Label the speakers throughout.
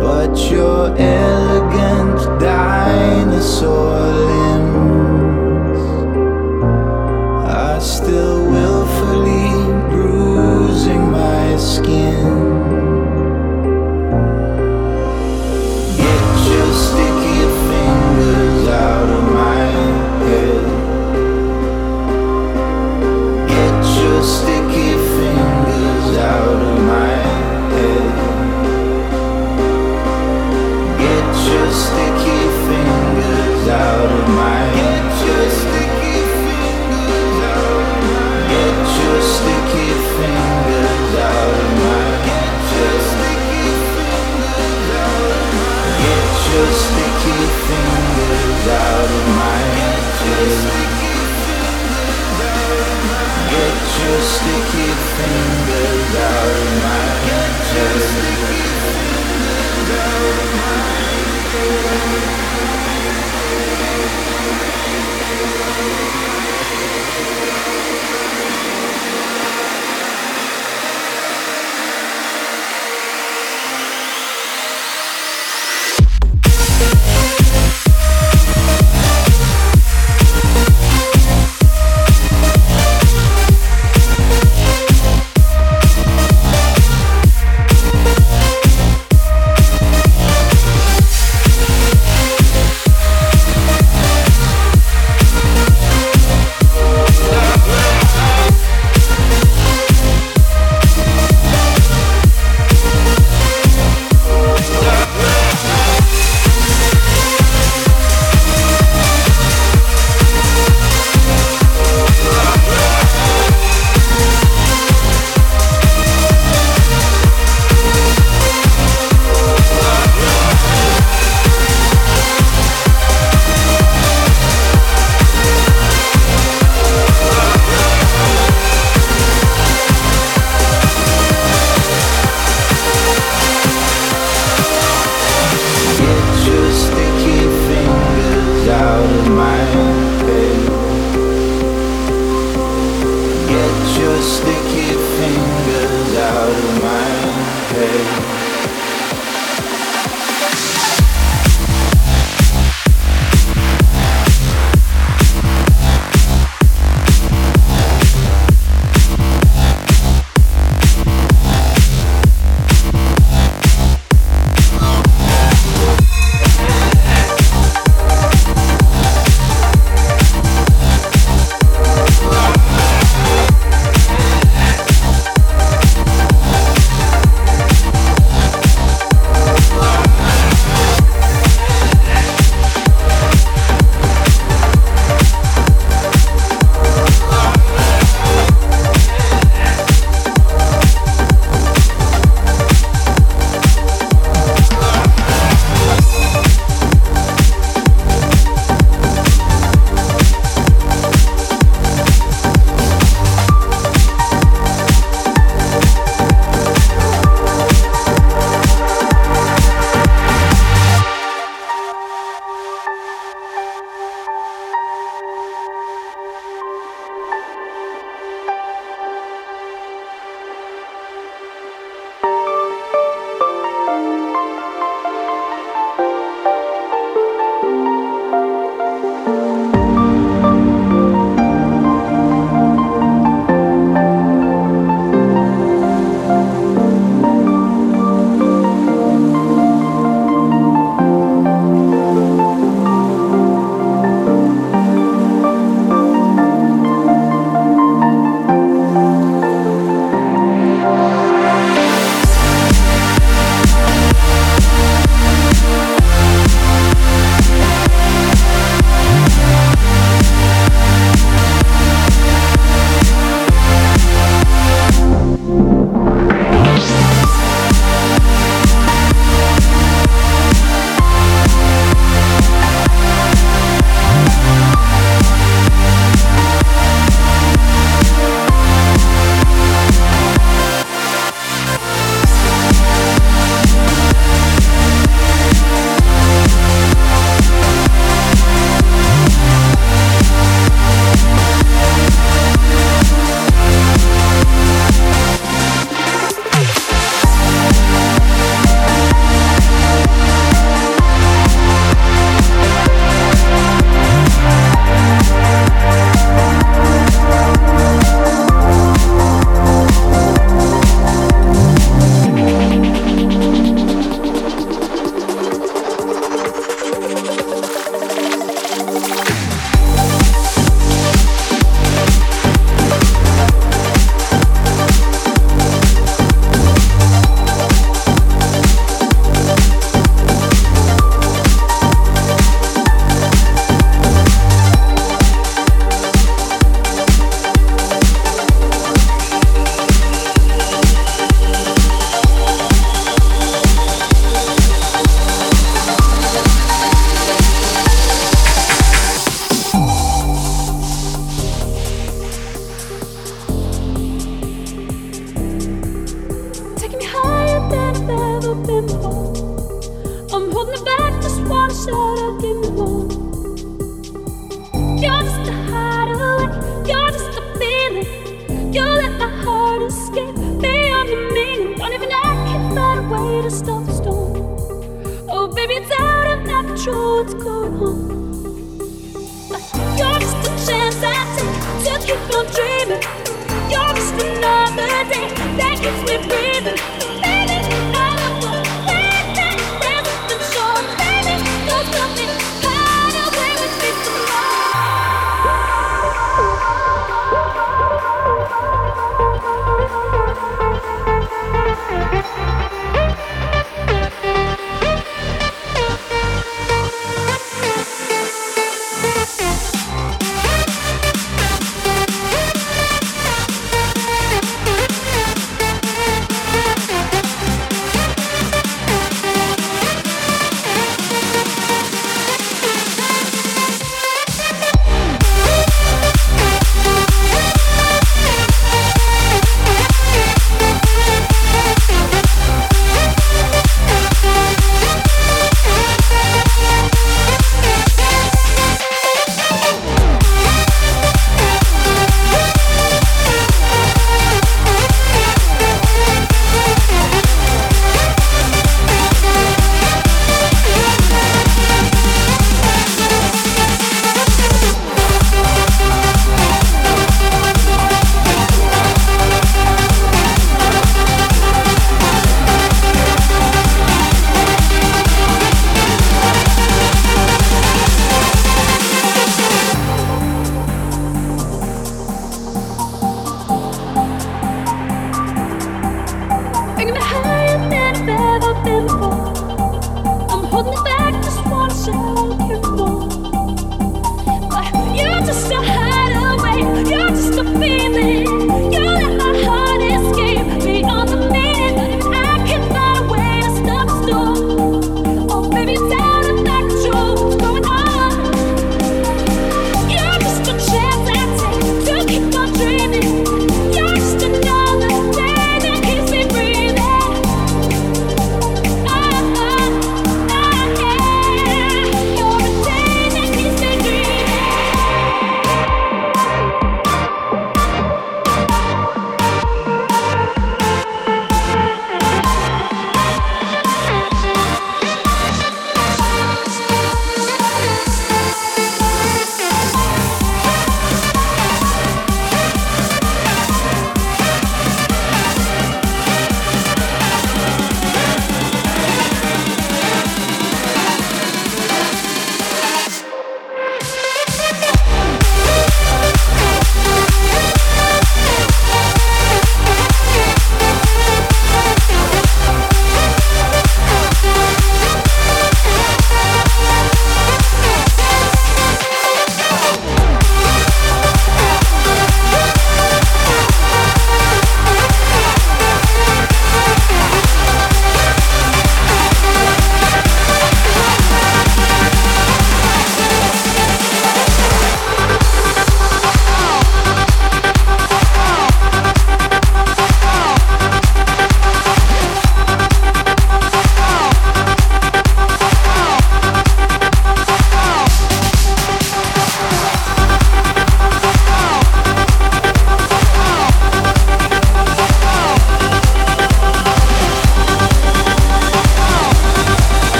Speaker 1: But you're elegant dinosaur. I fingers out of my head just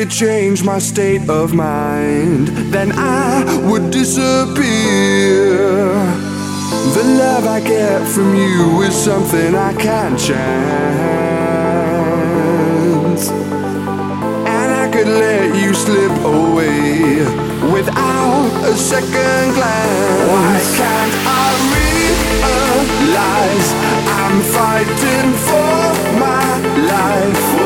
Speaker 1: could change my state of mind, then I would disappear. The love I get from you is something I can't chance. And I could let you slip away without a second glance. Why can't I realize I'm fighting for my life?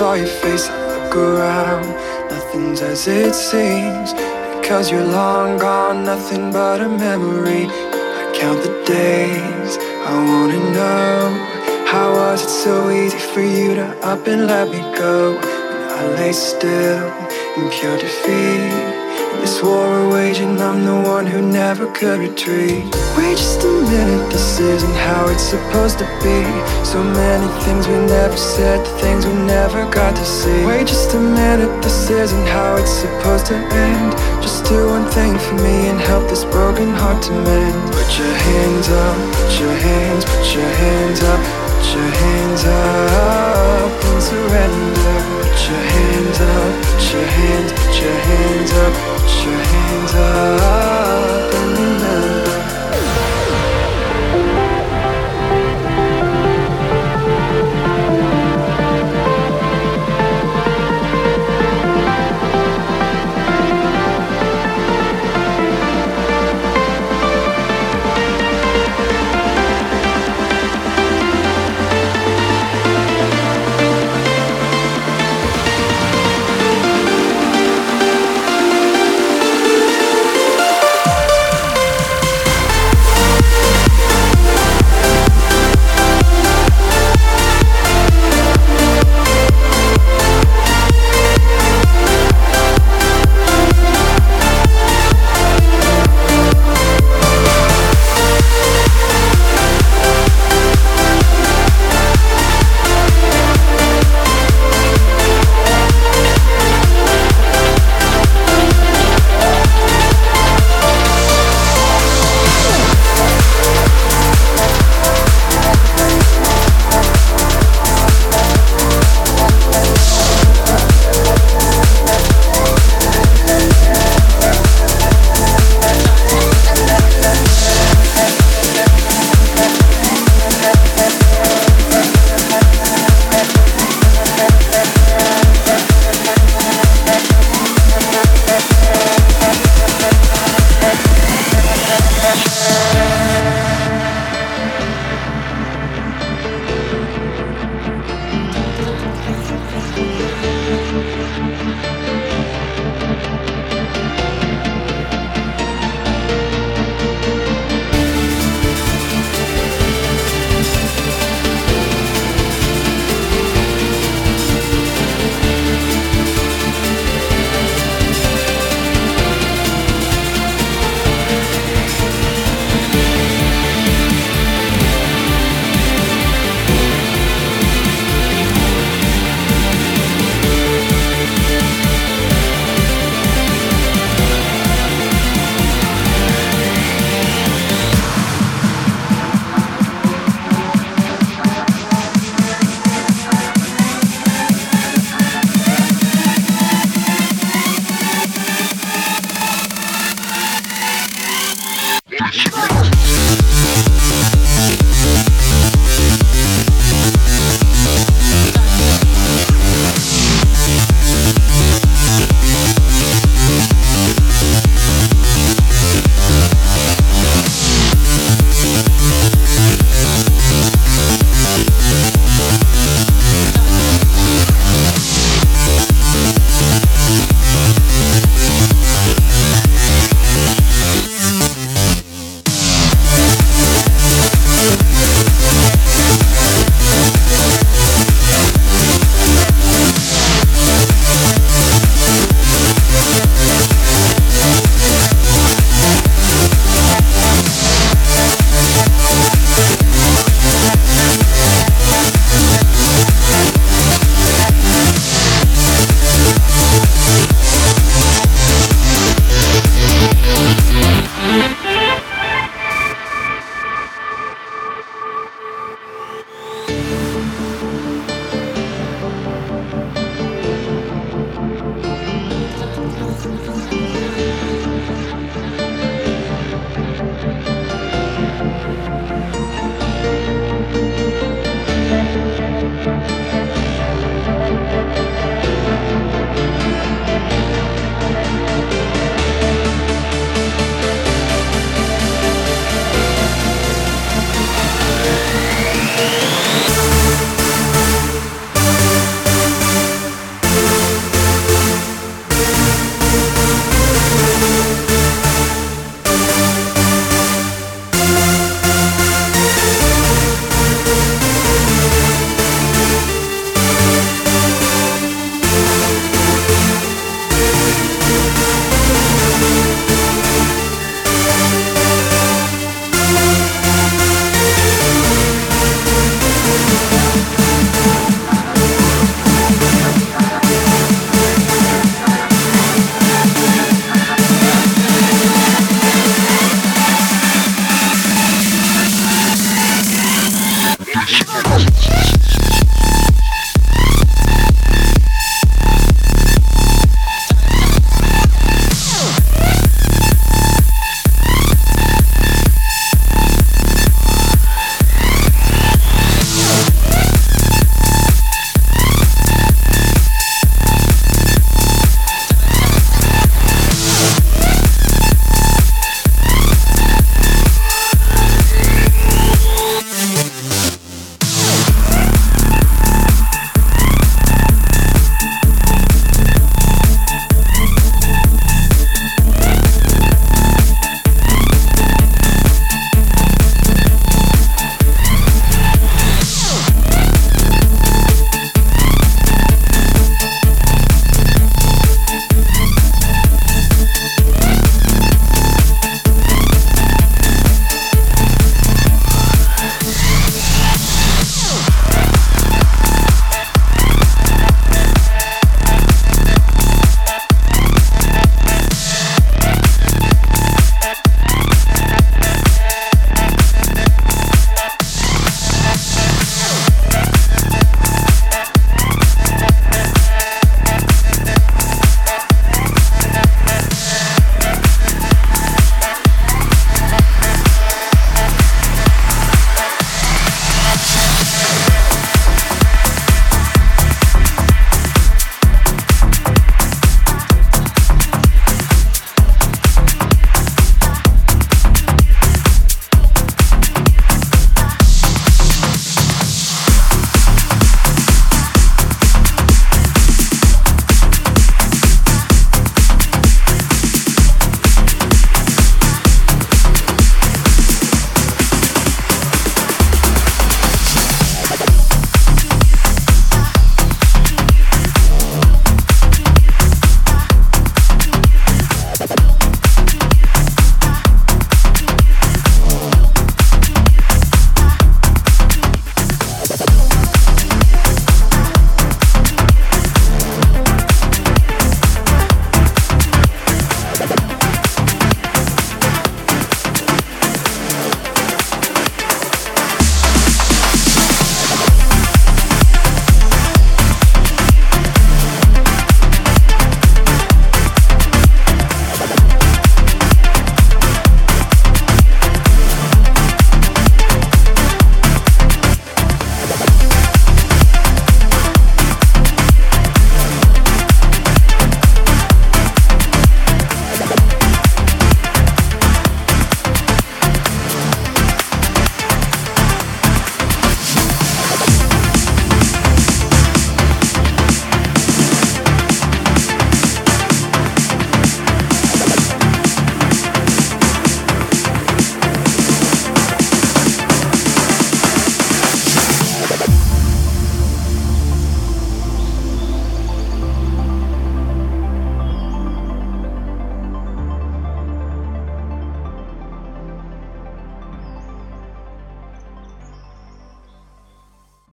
Speaker 2: Saw your face. I look around, nothing's as it seems because you're long gone, nothing but a memory. I count the days, I wanna know how was it so easy for you to up and let me go? And I lay still in pure defeat. This war we're waging, I'm the one who never could retreat. Wait just a minute, this isn't how it's supposed to be. So many things we never said, the things we never got to see. Wait just a minute, this isn't how it's supposed to end. Just do one thing for me and help this broken heart to mend. Put your hands up, put your hands, put your hands up, put your hands up and surrender. Put your hands up, put your hands, your hands up, put your hands up.